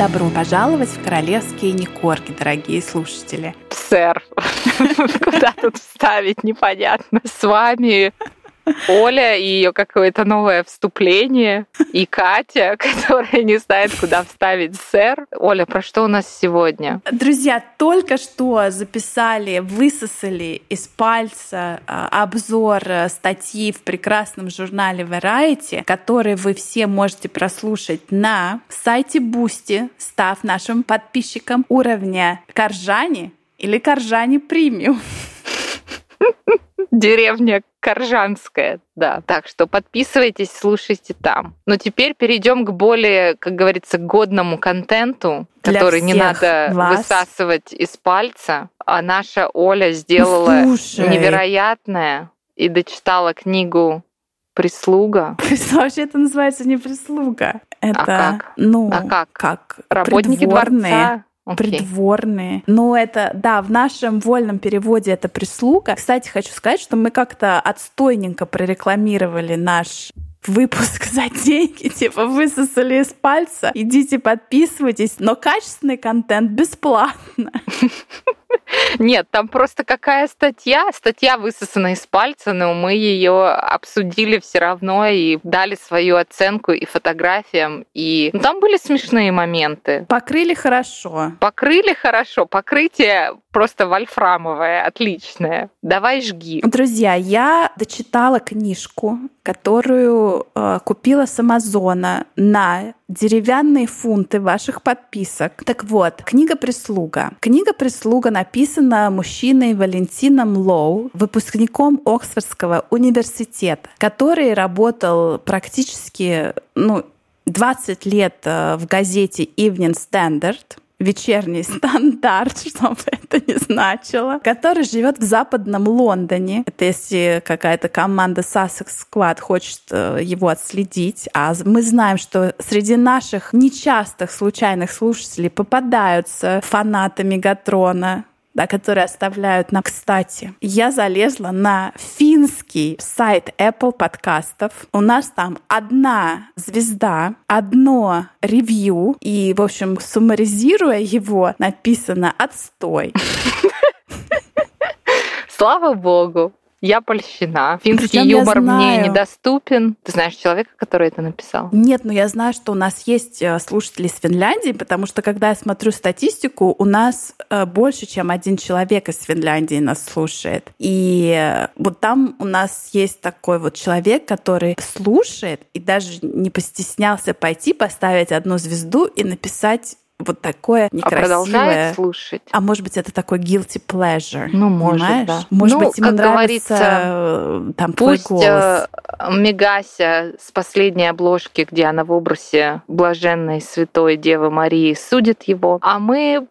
Добро пожаловать в королевские не корги, дорогие слушатели. Сэр, куда тут вставить, непонятно. С вами Оля и ее какое-то новое вступление, и Катя, которая не знает, куда вставить сэр. Оля, про что у нас сегодня? Друзья, только что записали, высосали из пальца а, обзор э, статьи в прекрасном журнале Variety, который вы все можете прослушать на сайте Бусти, став нашим подписчиком уровня Коржани или Коржани премиум. Деревня Коржанская, да. Так что подписывайтесь, слушайте там. Но теперь перейдем к более, как говорится, годному контенту, Для который не надо вас. высасывать из пальца. А наша Оля сделала слушай. невероятное и дочитала книгу «Прислуга». Вообще это называется не прислуга. Это, как? ну, А как? как Работники дворца. Окей. Придворные. Ну, это, да, в нашем вольном переводе это прислуга. Кстати, хочу сказать, что мы как-то отстойненько прорекламировали наш выпуск за деньги, типа высосали из пальца, идите подписывайтесь, но качественный контент бесплатно. Нет, там просто какая статья? Статья высосана из пальца, но мы ее обсудили все равно и дали свою оценку и фотографиям. И ну, там были смешные моменты. Покрыли хорошо. Покрыли хорошо, покрытие просто вольфрамовое, отличное. Давай жги. Друзья, я дочитала книжку, которую э, купила с Амазона на деревянные фунты ваших подписок. Так вот, книга «Прислуга». Книга «Прислуга» написана мужчиной Валентином Лоу, выпускником Оксфордского университета, который работал практически, ну, 20 лет э, в газете Evening Standard, вечерний стандарт, что бы это ни значило, который живет в западном Лондоне. Это если какая-то команда Sussex Squad хочет э, его отследить. А мы знаем, что среди наших нечастых случайных слушателей попадаются фанаты Мегатрона, да, которые оставляют нам. Кстати, я залезла на финский сайт Apple подкастов. У нас там одна звезда, одно ревью, и, в общем, суммаризируя его, написано «отстой». Слава богу. Я польщена. Финский Причём я юмор мне недоступен. Ты знаешь человека, который это написал? Нет, но я знаю, что у нас есть э, слушатели из Финляндии, потому что когда я смотрю статистику, у нас э, больше, чем один человек из Финляндии нас слушает. И э, вот там у нас есть такой вот человек, который слушает и даже не постеснялся пойти поставить одну звезду и написать вот такое А некрасивое. продолжает слушать? А может быть, это такой guilty pleasure. Ну, может, понимаешь? да. Может Ну, быть, ему как нравится говорится, э, там твой Пусть голос. э, Мегася с последней обложки, где она в образе блаженной святой Девы Марии судит его, а мы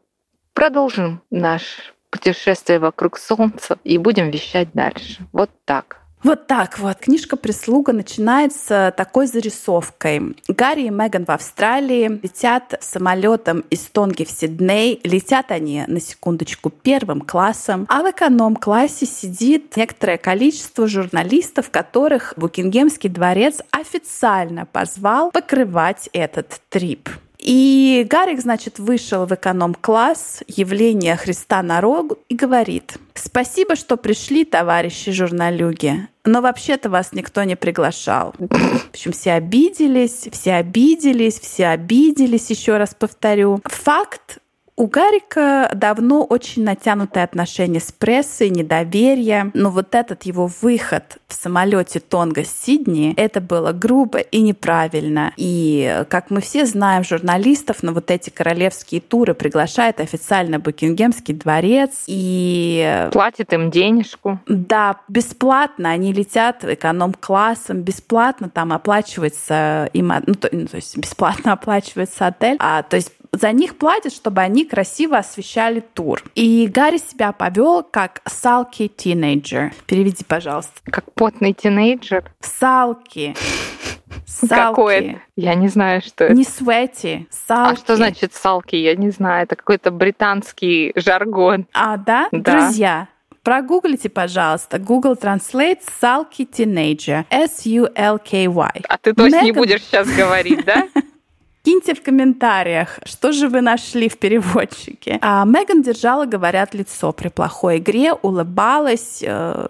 продолжим наш путешествие вокруг Солнца и будем вещать дальше. Вот так. Вот так вот. Книжка «Прислуга» начинается такой зарисовкой. Гарри и Меган в Австралии летят самолетом из Тонги в Сидней. Летят они, на секундочку, первым классом. А в эконом-классе сидит некоторое количество журналистов, которых Букингемский дворец официально позвал покрывать этот трип. И Гарик, значит, вышел в эконом-класс явления Христа народу и говорит, «Спасибо, что пришли, товарищи журналюги, но вообще-то вас никто не приглашал». В общем, все обиделись, все обиделись, все обиделись, еще раз повторю. Факт у Гарика давно очень натянутые отношения с прессой, недоверие. Но вот этот его выход в самолете Тонга Сидни, это было грубо и неправильно. И, как мы все знаем, журналистов на вот эти королевские туры приглашает официально Букингемский дворец. И Платит им денежку. да, бесплатно они летят эконом-классом, бесплатно там оплачивается им, ну, то, ну, то есть бесплатно оплачивается отель, а, то есть за них платят, чтобы они красиво освещали тур. И Гарри себя повел как салки тинейджер. Переведи, пожалуйста. Как потный тинейджер. Салки. Салки. Какое? Я не знаю, что это. Не свети, салки. А что значит салки? Я не знаю. Это какой-то британский жаргон. А, да? Да. Друзья, прогуглите, пожалуйста. Google Translate Sulky Teenager. S-U-L-K-Y. А ты точно не Меган- будешь сейчас говорить, да? Киньте в комментариях, что же вы нашли в переводчике. А Меган держала, говорят, лицо при плохой игре, улыбалась, э,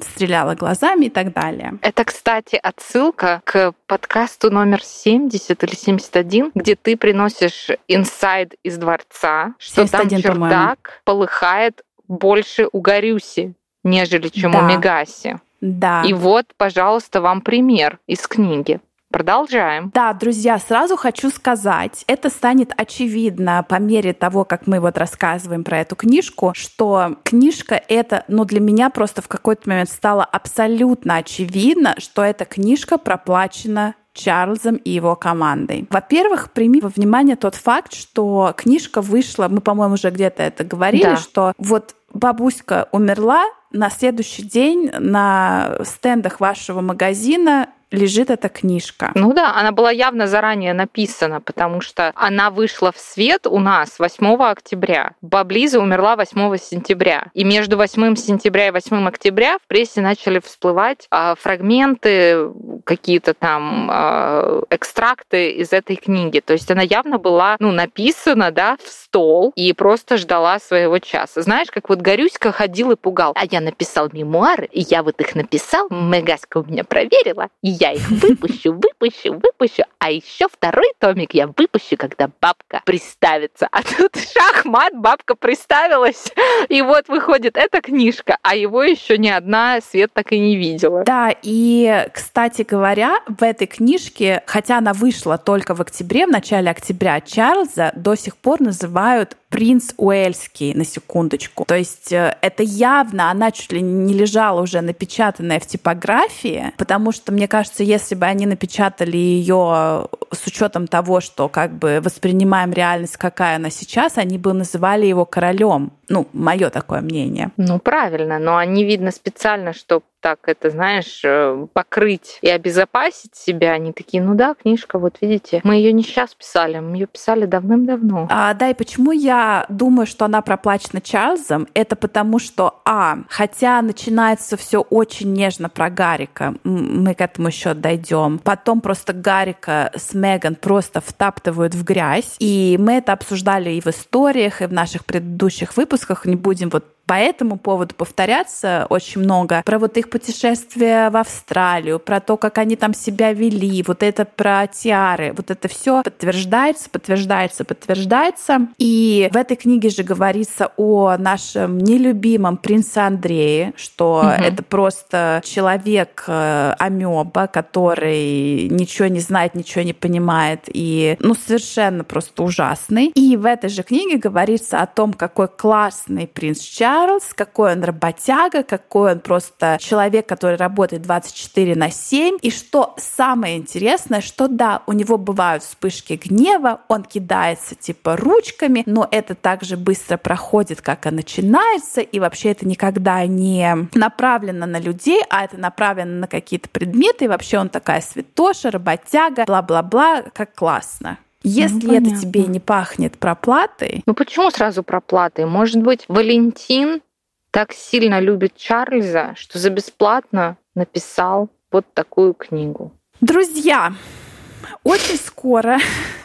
стреляла глазами и так далее. Это, кстати, отсылка к подкасту номер 70 или 71, где ты приносишь инсайд из дворца, что 71, там чердак полыхает больше у Горюси, нежели чем да. у Мегаси. Да. И вот, пожалуйста, вам пример из книги. Продолжаем. Да, друзья, сразу хочу сказать, это станет очевидно по мере того, как мы вот рассказываем про эту книжку, что книжка это, ну для меня просто в какой-то момент стало абсолютно очевидно, что эта книжка проплачена Чарльзом и его командой. Во-первых, прими во внимание тот факт, что книжка вышла, мы, по-моему, уже где-то это говорили, да. что вот бабуська умерла, на следующий день на стендах вашего магазина лежит эта книжка. Ну да, она была явно заранее написана, потому что она вышла в свет у нас 8 октября. Баблиза умерла 8 сентября. И между 8 сентября и 8 октября в прессе начали всплывать а, фрагменты, какие-то там а, экстракты из этой книги. То есть она явно была ну, написана да, в стол и просто ждала своего часа. Знаешь, как вот Горюська ходил и пугал. А я написал мемуары, и я вот их написал, Мегаска у меня проверила, и я их выпущу, выпущу, выпущу. А еще второй томик я выпущу, когда бабка приставится. А тут шахмат, бабка приставилась. И вот выходит эта книжка, а его еще ни одна Свет так и не видела. Да, и, кстати говоря, в этой книжке, хотя она вышла только в октябре, в начале октября, Чарльза до сих пор называют принц Уэльский, на секундочку. То есть э, это явно, она чуть ли не лежала уже напечатанная в типографии, потому что, мне кажется, если бы они напечатали ее с учетом того, что как бы воспринимаем реальность, какая она сейчас, они бы называли его королем. Ну, мое такое мнение. Ну, правильно, но они, видно, специально, чтобы так это, знаешь, э, покрыть и обезопасить себя, они такие, ну да, книжка, вот видите, мы ее не сейчас писали, мы ее писали давным-давно. А, да, и почему я думаю, что она проплачена Чарльзом, это потому что, а, хотя начинается все очень нежно про Гарика, мы к этому еще дойдем, потом просто Гарика с Меган просто втаптывают в грязь, и мы это обсуждали и в историях, и в наших предыдущих выпусках, не будем вот по этому поводу повторяться очень много. Про вот их путешествие в Австралию, про то, как они там себя вели, вот это про тиары, вот это все подтверждается, подтверждается, подтверждается. И в этой книге же говорится о нашем нелюбимом принце Андрее, что угу. это просто человек э, амеба, который ничего не знает, ничего не понимает и ну совершенно просто ужасный. И в этой же книге говорится о том, какой классный принц Чарльз, Чарльз, какой он работяга, какой он просто человек, который работает 24 на 7. И что самое интересное, что да, у него бывают вспышки гнева, он кидается типа ручками, но это также быстро проходит, как и начинается, и вообще это никогда не направлено на людей, а это направлено на какие-то предметы, и вообще он такая святоша, работяга, бла-бла-бла, как классно. Если ну, это тебе не пахнет проплатой... Ну почему сразу проплатой? Может быть, Валентин так сильно любит Чарльза, что за бесплатно написал вот такую книгу. Друзья, очень скоро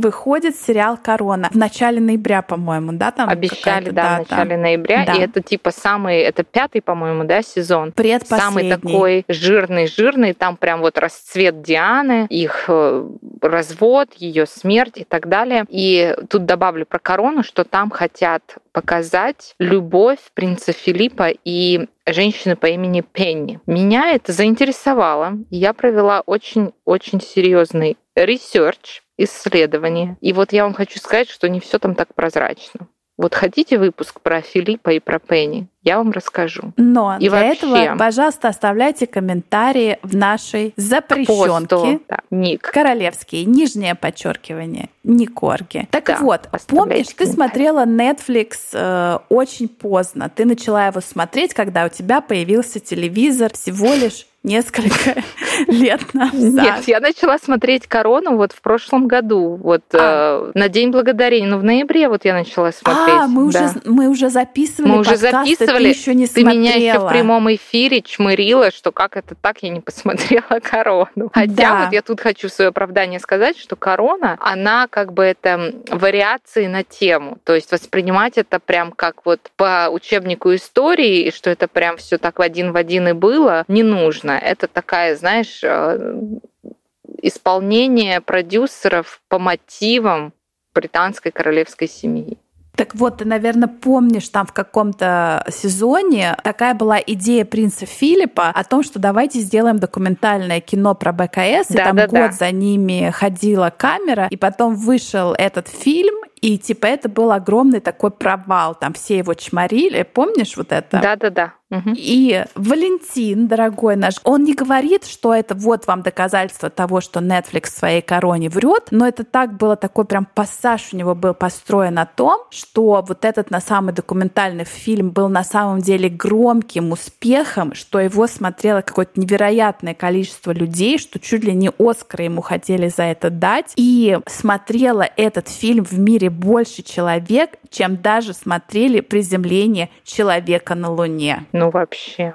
выходит сериал «Корона» в начале ноября, по-моему, да? Там Обещали, да, дата. в начале ноября. Да. И это типа самый, это пятый, по-моему, да, сезон. Самый такой жирный-жирный. Там прям вот расцвет Дианы, их э, развод, ее смерть и так далее. И тут добавлю про «Корону», что там хотят показать любовь принца Филиппа и женщины по имени Пенни. Меня это заинтересовало. Я провела очень-очень серьезный research исследования. И вот я вам хочу сказать, что не все там так прозрачно. Вот хотите выпуск про Филиппа и про Пенни? Я вам расскажу. Но и для вообще, этого, пожалуйста, оставляйте комментарии в нашей запрещенке. Да, ник. Королевские, нижнее подчеркивание, Никорги. Так да, вот, помнишь, ты смотрела Netflix э, очень поздно. Ты начала его смотреть, когда у тебя появился телевизор всего лишь несколько лет назад. Нет, я начала смотреть «Корону» вот в прошлом году, вот а. э, на День Благодарения, ну в ноябре вот я начала смотреть. А, мы, да. уже, мы уже записывали Мы уже записывали, ты еще не ты смотрела. меня еще в прямом эфире чмырила, что как это так, я не посмотрела «Корону». Хотя да. вот я тут хочу свое оправдание сказать, что «Корона», она как бы это вариации на тему, то есть воспринимать это прям как вот по учебнику истории, и что это прям все так в один в один и было, не нужно. Это такая, знаешь, э, исполнение продюсеров по мотивам британской королевской семьи. Так вот, ты, наверное, помнишь, там в каком-то сезоне такая была идея принца Филиппа о том, что давайте сделаем документальное кино про БКС, да, и там да, год да. за ними ходила камера, и потом вышел этот фильм, и типа это был огромный такой провал, там все его чморили, помнишь вот это? Да-да-да. И Валентин, дорогой наш, он не говорит, что это вот вам доказательство того, что Netflix в своей короне врет, но это так было, такой прям пассаж у него был построен о том, что вот этот на самый документальный фильм был на самом деле громким успехом, что его смотрело какое-то невероятное количество людей, что чуть ли не Оскара ему хотели за это дать. И смотрела этот фильм в мире больше человек, чем даже смотрели приземление человека на Луне. Ну вообще,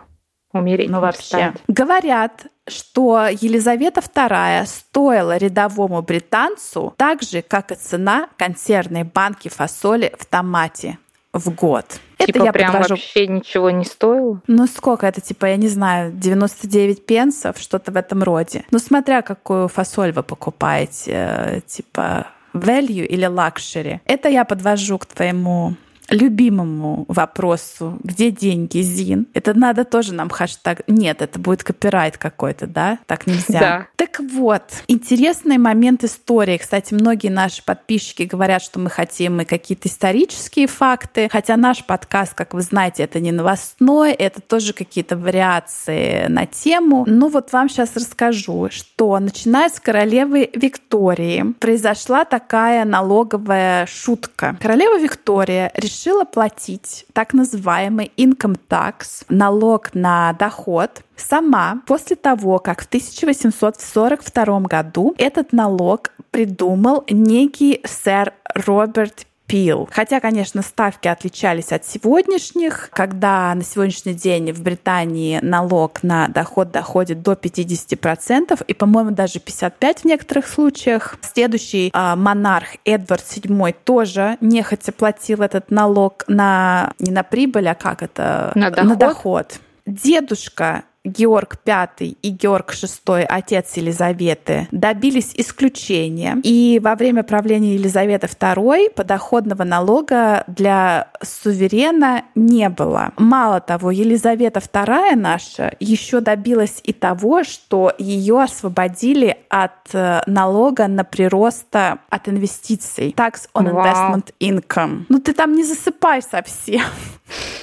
умереть ну, вообще. Говорят, что Елизавета II стоила рядовому британцу так же, как и цена консервной банки фасоли в томате в год. Типа это я прям подвожу... вообще ничего не стоило? Ну сколько это, типа, я не знаю, 99 пенсов, что-то в этом роде. Ну смотря какую фасоль вы покупаете, э, типа value или luxury. Это я подвожу к твоему любимому вопросу, где деньги, Зин. Это надо тоже нам хэштег... Нет, это будет копирайт какой-то, да? Так нельзя. Да. Так вот, интересный момент истории. Кстати, многие наши подписчики говорят, что мы хотим и какие-то исторические факты, хотя наш подкаст, как вы знаете, это не новостной, это тоже какие-то вариации на тему. Ну вот вам сейчас расскажу, что начиная с королевы Виктории произошла такая налоговая шутка. Королева Виктория решила решила платить так называемый income tax, налог на доход, сама после того, как в 1842 году этот налог придумал некий сэр Роберт пил. Хотя, конечно, ставки отличались от сегодняшних, когда на сегодняшний день в Британии налог на доход доходит до 50% и, по-моему, даже 55% в некоторых случаях. Следующий э, монарх Эдвард VII тоже нехотя платил этот налог на не на прибыль, а как это? На доход. На доход. Дедушка Георг V и Георг VI, отец Елизаветы, добились исключения. И во время правления Елизаветы II подоходного налога для суверена не было. Мало того, Елизавета II наша еще добилась и того, что ее освободили от э, налога на прироста от инвестиций. Tax on Investment Income. Ну ты там не засыпай совсем.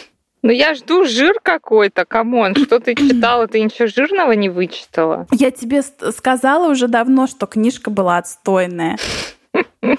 Ну я жду жир какой-то, come on, что ты читала, ты ничего жирного не вычитала? Я тебе сказала уже давно, что книжка была отстойная.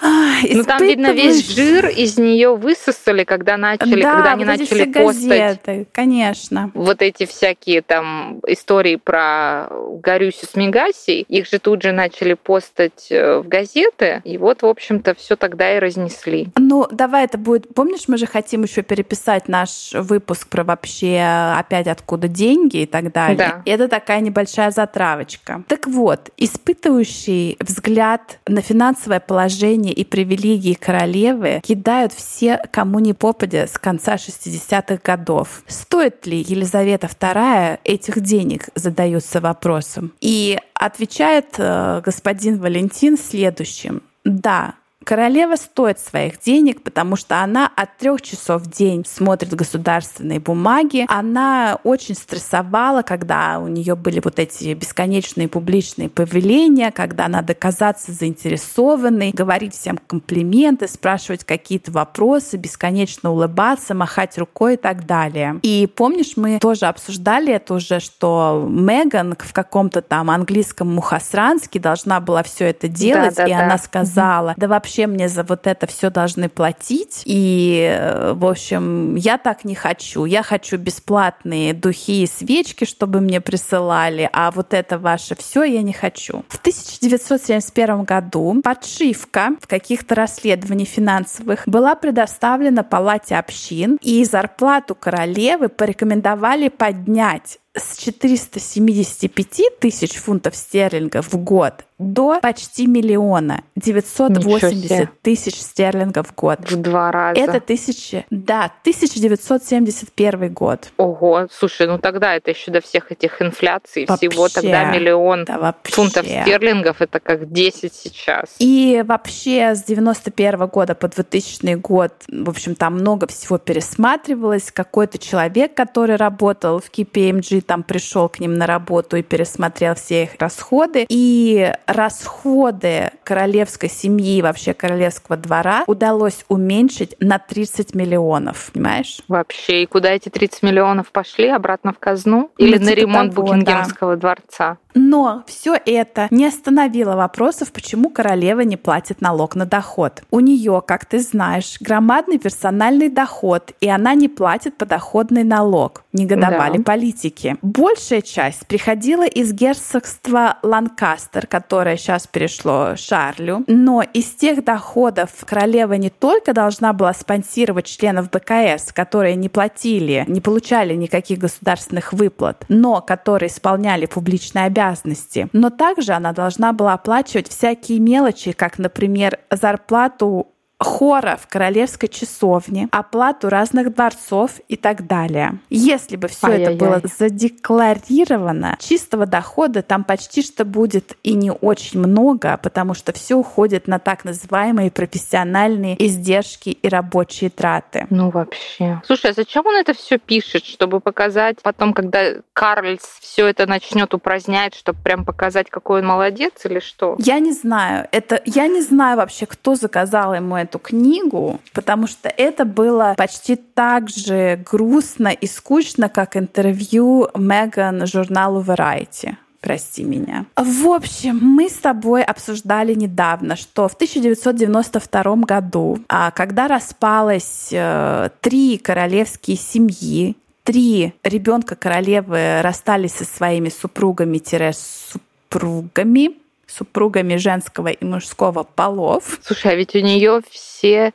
Ну там видно весь жир из нее высосали, когда начали, да, когда они вот начали постать. Газеты, конечно. Вот эти всякие там истории про Горюсю с Мегасей, их же тут же начали постать э, в газеты, и вот, в общем-то, все тогда и разнесли. Ну, давай это будет... Помнишь, мы же хотим еще переписать наш выпуск про вообще опять откуда деньги и так далее. Да. И это такая небольшая затравочка. Так вот, испытывающий взгляд на финансовое положение и привилегии королевы кидают все, кому не попадя с конца 60-х годов. Стоит ли Елизавета II этих денег, задается вопросом. И отвечает э, господин Валентин следующим. Да, Королева стоит своих денег, потому что она от трех часов в день смотрит государственные бумаги. Она очень стрессовала, когда у нее были вот эти бесконечные публичные повеления, когда надо казаться заинтересованной, говорить всем комплименты, спрашивать какие-то вопросы, бесконечно улыбаться, махать рукой и так далее. И помнишь, мы тоже обсуждали это уже, что Меган в каком-то там английском мухасранске должна была все это делать, да, да, и да. она сказала, да вообще вообще мне за вот это все должны платить. И, э, в общем, я так не хочу. Я хочу бесплатные духи и свечки, чтобы мне присылали, а вот это ваше все я не хочу. В 1971 году подшивка в каких-то расследований финансовых была предоставлена Палате общин, и зарплату королевы порекомендовали поднять с 475 тысяч фунтов стерлингов в год до почти миллиона. 980 тысяч стерлингов в год. В два раза. Это тысячи... Да, 1971 год. Ого, слушай, ну тогда это еще до всех этих инфляций вообще, всего, тогда миллион да, фунтов стерлингов, это как 10 сейчас. И вообще с 91 года по 2000 год, в общем, там много всего пересматривалось. Какой-то человек, который работал в KPMG, там пришел к ним на работу и пересмотрел все их расходы. И расходы королевской семьи, вообще королевского двора удалось уменьшить на 30 миллионов, понимаешь? Вообще, и куда эти 30 миллионов пошли? Обратно в казну? Или ну, на типа ремонт того, Букингемского да. дворца? Но все это не остановило вопросов, почему королева не платит налог на доход. У нее, как ты знаешь, громадный персональный доход, и она не платит подоходный налог. Негодовали да. политики. Большая часть приходила из герцогства Ланкастер, которое сейчас перешло Шарлю. Но из тех доходов королева не только должна была спонсировать членов БКС, которые не платили, не получали никаких государственных выплат, но которые исполняли публичные обязанности обязанности. Но также она должна была оплачивать всякие мелочи, как, например, зарплату хора в королевской часовне, оплату разных дворцов и так далее. Если бы все это было задекларировано, чистого дохода там почти что будет и не очень много, потому что все уходит на так называемые профессиональные издержки и рабочие траты. Ну вообще. Слушай, а зачем он это все пишет, чтобы показать потом, когда Карльс все это начнет упразднять, чтобы прям показать, какой он молодец или что? Я не знаю. Это я не знаю вообще, кто заказал ему эту книгу, потому что это было почти так же грустно и скучно, как интервью Меган журналу Variety прости меня. В общем, мы с тобой обсуждали недавно, что в 1992 году, а, когда распалось э, три королевские семьи, три ребенка королевы расстались со своими супругами-супругами, супругами женского и мужского полов. Слушай, а ведь у нее все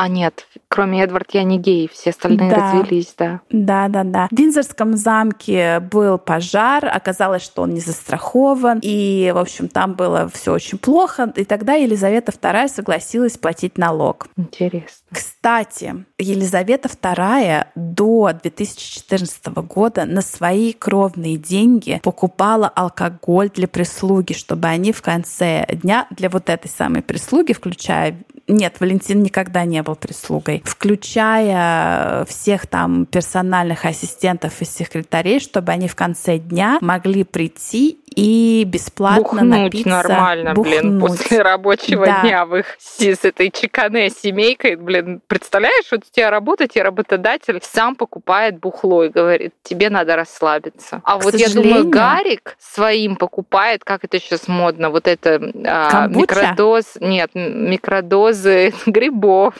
а нет, кроме Эдвард, я не гей, все остальные да. развелись, да. Да, да, да. В Виндзорском замке был пожар, оказалось, что он не застрахован, и, в общем, там было все очень плохо, и тогда Елизавета II согласилась платить налог. Интересно. Кстати, Елизавета II до 2014 года на свои кровные деньги покупала алкоголь для прислуги, чтобы они в конце дня для вот этой самой прислуги, включая нет, Валентин никогда не был прислугой. Включая всех там персональных ассистентов и секретарей, чтобы они в конце дня могли прийти и бесплатно Бухнуть напиться. нормально, бухнуть. блин, после рабочего да. дня в их с этой чекане семейкой, блин, представляешь, вот у тебя работает, и работодатель сам покупает бухло и говорит, тебе надо расслабиться. А К вот я думаю, Гарик своим покупает, как это сейчас модно, вот это а, микродоз, нет, микродозы грибов.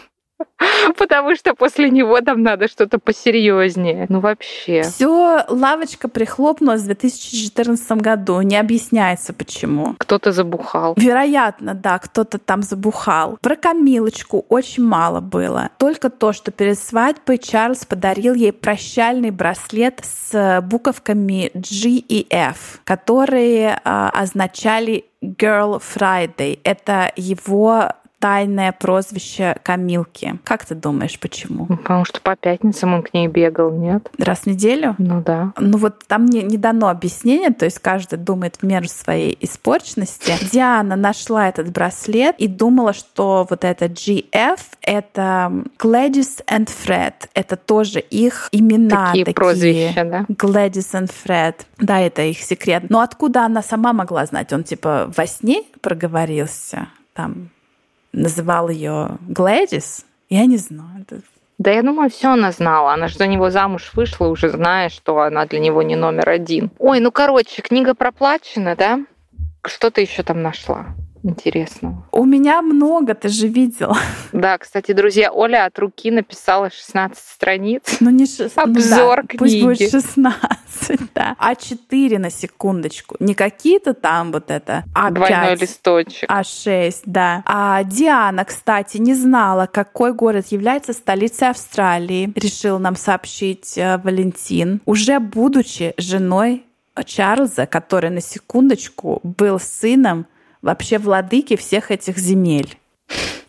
Потому что после него там надо что-то посерьезнее. Ну вообще. Все, лавочка прихлопнулась в 2014 году. Не объясняется почему. Кто-то забухал. Вероятно, да, кто-то там забухал. Про Камилочку очень мало было. Только то, что перед свадьбой Чарльз подарил ей прощальный браслет с буковками G и F, которые а, означали Girl Friday. Это его тайное прозвище Камилки. Как ты думаешь, почему? Ну, потому что по пятницам он к ней бегал, нет? Раз в неделю? Ну да. Ну вот там не, не дано объяснение, то есть каждый думает в меру своей испорченности. Диана нашла этот браслет и думала, что вот это GF — это Gladys and Fred. Это тоже их имена. Такие, такие прозвища, да? Gladys and Fred. Да, это их секрет. Но откуда она сама могла знать? Он типа во сне проговорился? Там называл ее Глэдис, я не знаю. Да я думаю, все она знала. Она же за него замуж вышла, уже зная, что она для него не номер один. Ой, ну короче, книга проплачена, да? Что ты еще там нашла? Интересного? У меня много, ты же видел. Да, кстати, друзья, Оля от руки написала 16 страниц. Ну не 16. Обзор да, книги. Пусть будет 16, да. А4 на секундочку. Не какие-то там вот это А5. Двойной листочек. А6, да. А Диана, кстати, не знала, какой город является столицей Австралии. Решил нам сообщить э, Валентин. Уже будучи женой Чарльза, который на секундочку был сыном вообще владыки всех этих земель.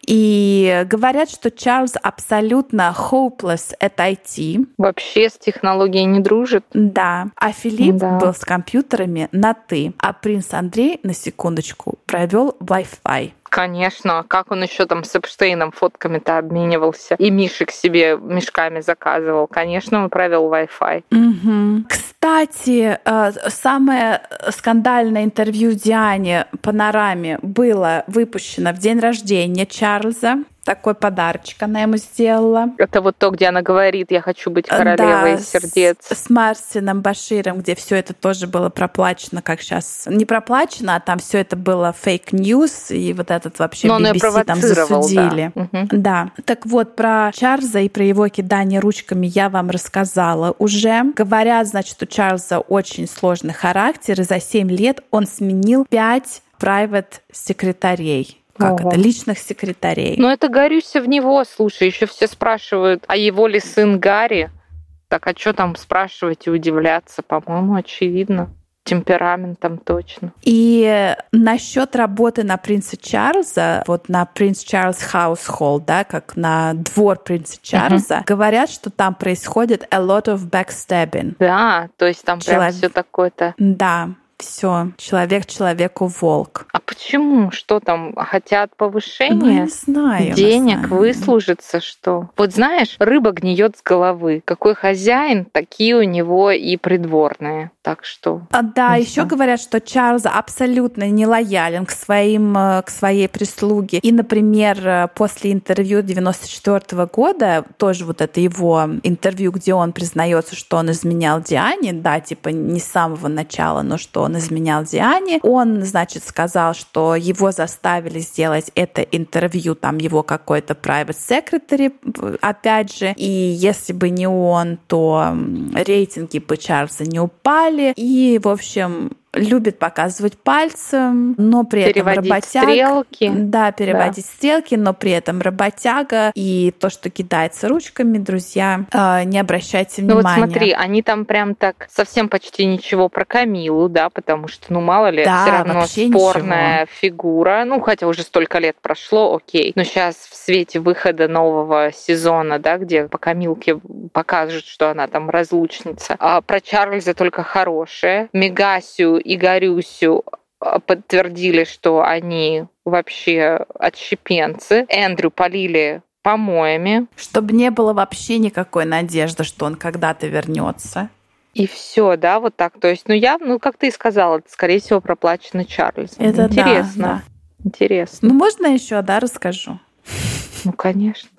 И говорят, что Чарльз абсолютно hopeless at IT. Вообще с технологией не дружит. Да. А Филипп Да. был с компьютерами на «ты». А принц Андрей, на секундочку, провел Wi-Fi. Конечно, как он еще там с Эпштейном фотками-то обменивался и Мишек себе мешками заказывал. Конечно, он провел Wi-Fi. Мгм. Кстати, э, самое скандальное интервью Диане Панораме было выпущено в день рождения Чарльза. Такой подарочек она ему сделала. Это вот то, где она говорит, я хочу быть королевой Да, сердец. С, с Мартином Баширом, где все это тоже было проплачено, как сейчас. Не проплачено, а там все это было fake news, и вот этот вообще Но BBC там засудили. да. Мгм. Да. Так вот, про Чарльза и про его кидание ручками я вам рассказала уже. Говорят, значит, у Чарльза очень сложный характер, и за 7 лет он сменил 5 private секретарей. Как это? Личных секретарей. Но это Горюся в него, слушай, еще все спрашивают, а его ли сын Гарри? Так а что там спрашивать и удивляться? По-моему, очевидно. Темпераментом точно. И насчет работы на принца Чарльза, вот на принц Чарльз Household, да, как на двор принца Чарльза, говорят, что там происходит a lot of backstabbing. Да, то есть там прям Человек- все такое-то. Да, все, человек человеку волк. А почему? Что там? Хотят Ну, повышения? не знаю. на Денег самом выслужиться, что? Вот знаешь, рыба гниет с головы. Какой хозяин, такие у него и придворные. Так что А, Да, Ну, еще говорят, что Чарльз абсолютно не лоялен к своим, э, к своей прислуге. И, например, э, после интервью 94 года, тоже вот это его интервью, где он признается, что он изменял Диане, да, типа не с самого начала, но что он изменял Диане, он, значит, сказал, что его заставили сделать это интервью, там его какой-то private secretary, опять же, и если бы не он, то рейтинги бы Чарльза не упали, и, в общем, любит показывать пальцем, но при этом переводить работяг. стрелки. Да, переводить стрелки, но при этом работяга и то, что кидается ручками, друзья, э, не обращайте Ну вот внимания. смотри, они там прям так совсем почти ничего про Камилу, да, потому что, ну мало ли, Да, все равно спорная фигура. Ну, хотя уже столько лет прошло, окей. Но сейчас в свете выхода нового сезона, да, где по Камилке покажут, что она там разлучница, а про Чарльза только хорошее. Мегасю и Горюсю а, подтвердили, что они вообще отщепенцы. Эндрю полили помоями. Чтобы не было вообще никакой надежды, что он когда-то вернется. И все, да, вот так. То есть, ну я, ну как ты и сказала, это, скорее всего, проплачено Чарльзом. Это да, Интересно. да. Интересно. Ну, можно еще, да, расскажу? Ну, конечно.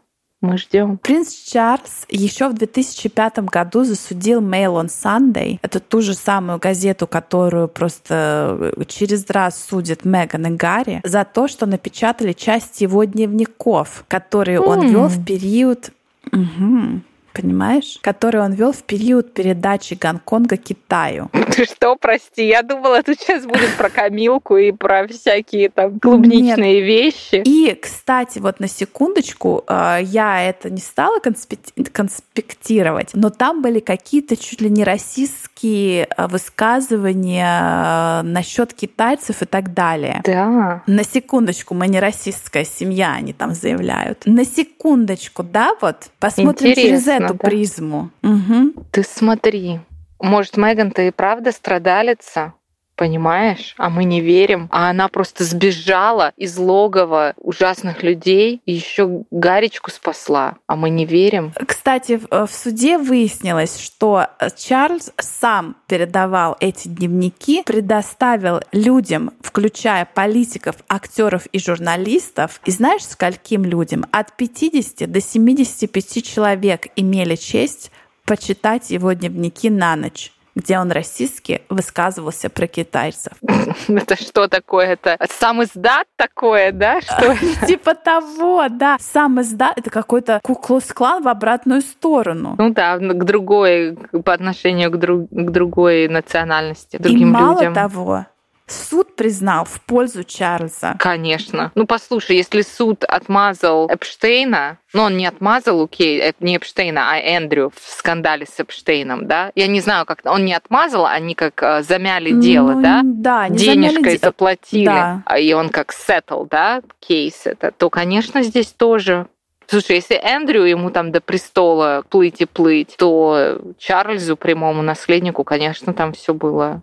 Мы ждем. Принц Чарльз еще в 2005 году засудил Mail on Sunday, это ту же самую газету, которую просто через раз судит Меган и Гарри, за то, что напечатали часть его дневников, которые он М. вел в период... Мгм. Понимаешь? Который он вел в период передачи Гонконга Китаю. Ты что, прости, я думала, тут сейчас будет про Камилку и про всякие там клубничные вещи. И, кстати, вот на секундочку, э, я это не стала конспек- конспектировать, но там были какие-то чуть ли не российские э, высказывания э, насчет китайцев и так далее. Да. На секундочку, мы не российская семья, они там заявляют. На секундочку, да, вот посмотрим через Интересно, эту да. призму. Мгм. Ты смотри. Может, Меган-то и правда страдалица? Понимаешь? А мы не верим. А она просто сбежала из логова ужасных людей и еще Гаречку спасла. А мы не верим. Кстати, в в суде выяснилось, что Чарльз сам передавал эти дневники, предоставил людям, включая политиков, актеров и журналистов. И знаешь, скольким людям? От 50 до 75 человек имели честь почитать его дневники на ночь. Где он расистски высказывался про китайцев. Это что такое? Это сам издат такое, да? Что Типа того, да. Сам издат — это какой-то куклус-клан в обратную сторону. Ну да, к другой, по отношению к, друг, к другой национальности, другим И мало людям. того, суд признал в пользу Чарльза. Конечно. Ну, послушай, если суд отмазал Эпштейна, ну, он не отмазал, окей, не Эпштейна, а Эндрю в скандале с Эпштейном, да? Я не знаю, как он не отмазал, они как э, замяли дело, Ну, да? Да, не Денежкой замяли заплатили, Да. а и он как сеттл, да, кейс это, то, конечно, здесь тоже Слушай, если Эндрю ему там до престола плыть и плыть, то Чарльзу, прямому наследнику, конечно, там все было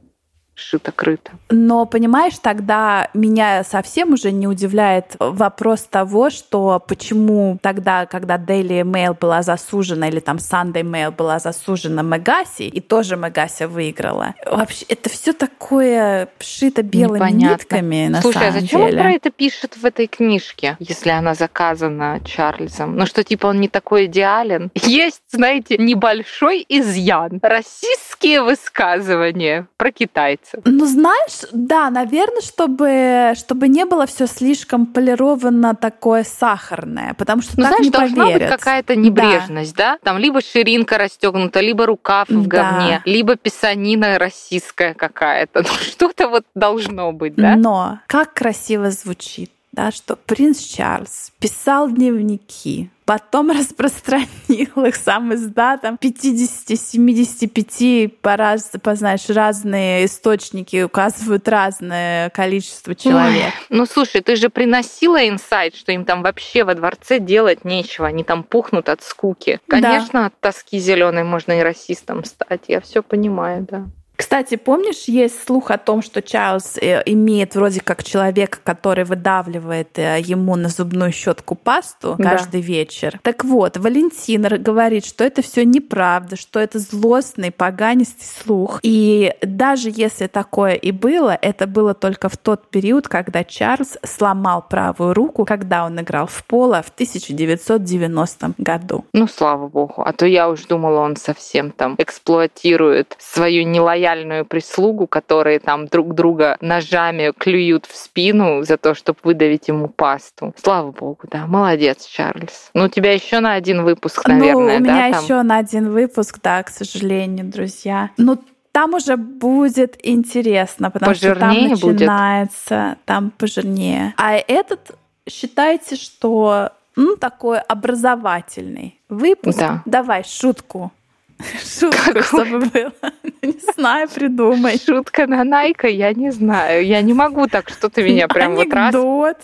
шито-крыто. Но, понимаешь, тогда меня совсем уже не удивляет вопрос того, что почему тогда, когда Daily Mail была засужена, или там Sunday Mail была засужена Мегаси, и тоже Мегаси выиграла. Вообще, это все такое шито белыми Непонятно. нитками, на Слушай, а самом зачем деле. он про это пишет в этой книжке, если она заказана Чарльзом? Ну что, типа, он не такой идеален? Есть, знаете, небольшой изъян. Расистские высказывания про китайцев. Ну, знаешь, да, наверное, чтобы, чтобы не было все слишком полировано такое сахарное, потому что Ну, так знаешь, не должна поверят. быть какая-то небрежность, да. Там либо ширинка расстегнута, либо рукав в Да. говне, либо писанина российская какая-то. Ну, что-то вот должно быть, да? Но как красиво звучит, да, что принц Чарльз писал дневники, потом распространил их сам издатом 50-75 по, раз, по знаешь, разные источники указывают разное количество человек. Ну, слушай, ты же приносила инсайт, что им там вообще во дворце делать нечего, они там пухнут от скуки. Да. Конечно, от тоски зеленой можно и расистом стать, я все понимаю, да. Кстати, помнишь, есть слух о том, что Чарльз э, имеет вроде как человека, который выдавливает э, ему на зубную щетку пасту Да. каждый вечер. Так вот, Валентин говорит, что это все неправда, что это злостный, поганистый слух. И даже если такое и было, это было только в тот период, когда Чарльз сломал правую руку, когда он играл в поло в 1990 году. Ну, слава богу. А то я уж думала, он совсем там эксплуатирует свою нелояльную прислугу, которые там друг друга ножами клюют в спину за то, чтобы выдавить ему пасту. Слава богу, да. Молодец, Чарльз. Ну, у тебя еще на один выпуск, наверное, ну, у да? меня там? еще на один выпуск, да, к сожалению, друзья. Ну, там уже будет интересно, потому Пожирнее что там будет? начинается, там пожирнее. А этот считайте, что ну, такой образовательный выпуск. Да. Давай шутку. Шутку, Какую? чтобы было. Не знаю, придумай. Шутка на Найка, я не знаю. Я не могу так, что ты меня прям вот раз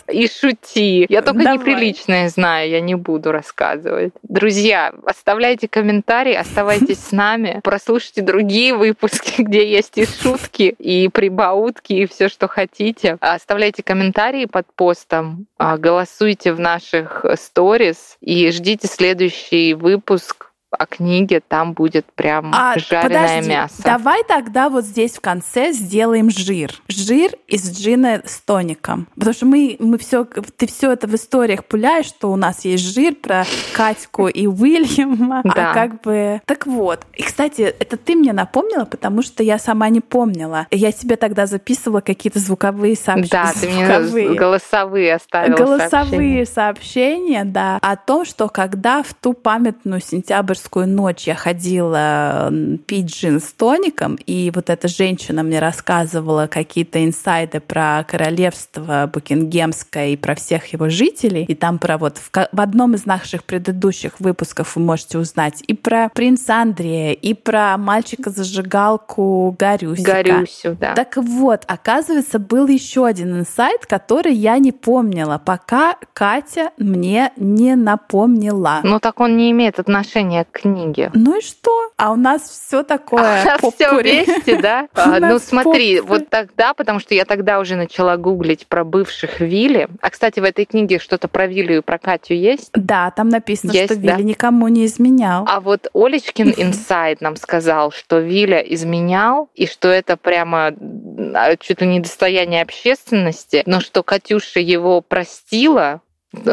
и шути. Я только неприличное знаю, я не буду рассказывать. Друзья, оставляйте комментарии, оставайтесь с нами, прослушайте другие выпуски, где есть и шутки, и прибаутки, и все, что хотите. Оставляйте комментарии под постом, а, голосуйте в наших сторис и ждите следующий выпуск о книге, там будет прям А, жареное подожди, мясо. давай тогда вот здесь в конце сделаем жир. Жир из джина с тоником. Потому что мы, мы все, ты все это в историях пуляешь, что у нас есть жир про Катьку и Уильяма. Да. А как бы... Так вот. И, кстати, это ты мне напомнила, потому что я сама не помнила. Я тебе тогда записывала какие-то звуковые сообщения. Да, ты мне Звуковые. голосовые оставила Голосовые сообщения. сообщения, да, о том, что когда в ту памятную сентябрьскую ночь я ходила пить джин с тоником, и вот эта женщина мне рассказывала какие-то инсайды про королевство Букингемское и про всех его жителей, и там про вот в, в одном из наших предыдущих выпусков вы можете узнать и про принца Андрея, и про мальчика-зажигалку Гарюсика. Горюсю, да. Так вот, оказывается, был еще один инсайт, который я не помнила, пока Катя мне не напомнила. Ну так он не имеет отношения к книге. Ну и что? А у нас все такое. все попкури. вместе, да? А, Ну смотри, попкури. вот тогда, потому что я тогда уже начала гуглить про бывших Вилли. А, кстати, в этой книге что-то про Вилли и про Катю есть? Да, там написано, Есть, что да? Вилли никому не изменял. А вот Олечкин инсайд нам сказал, что Виля изменял, и что это прямо а, чуть ли не достояние общественности, но что Катюша его простила,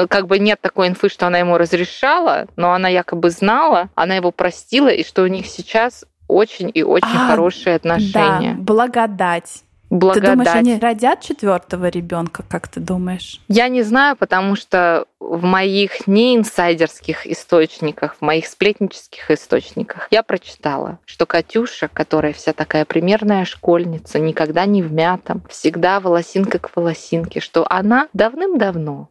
как бы нет такой инфы, что она ему разрешала, но она якобы знала, она его простила, и что у них сейчас очень и очень а, хорошие отношения. Да, благодать благодать. Ты думаешь, они родят четвертого ребенка, как ты думаешь? Я не знаю, потому что в моих не инсайдерских источниках, в моих сплетнических источниках я прочитала, что Катюша, которая вся такая примерная школьница, никогда не в мятом, всегда волосинка к волосинке, что она давным-давно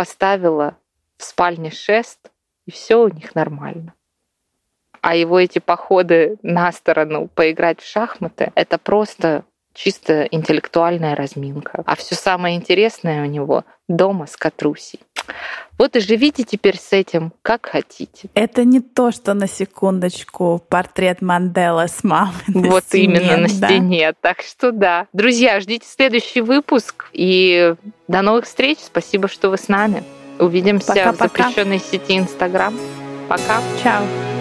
поставила в спальне шест, и все у них нормально. А его эти походы на сторону поиграть в шахматы, это просто чисто интеллектуальная разминка. А все самое интересное у него дома с Катрусей. Вот и живите теперь с этим, как хотите. Это не то, что на секундочку портрет Мандела с мамой. На вот стене, именно на да? стене. Так что да. Друзья, ждите следующий выпуск. И до новых встреч. Спасибо, что вы с нами. Увидимся Пока-пока. в запрещенной сети Инстаграм. Пока. Чао.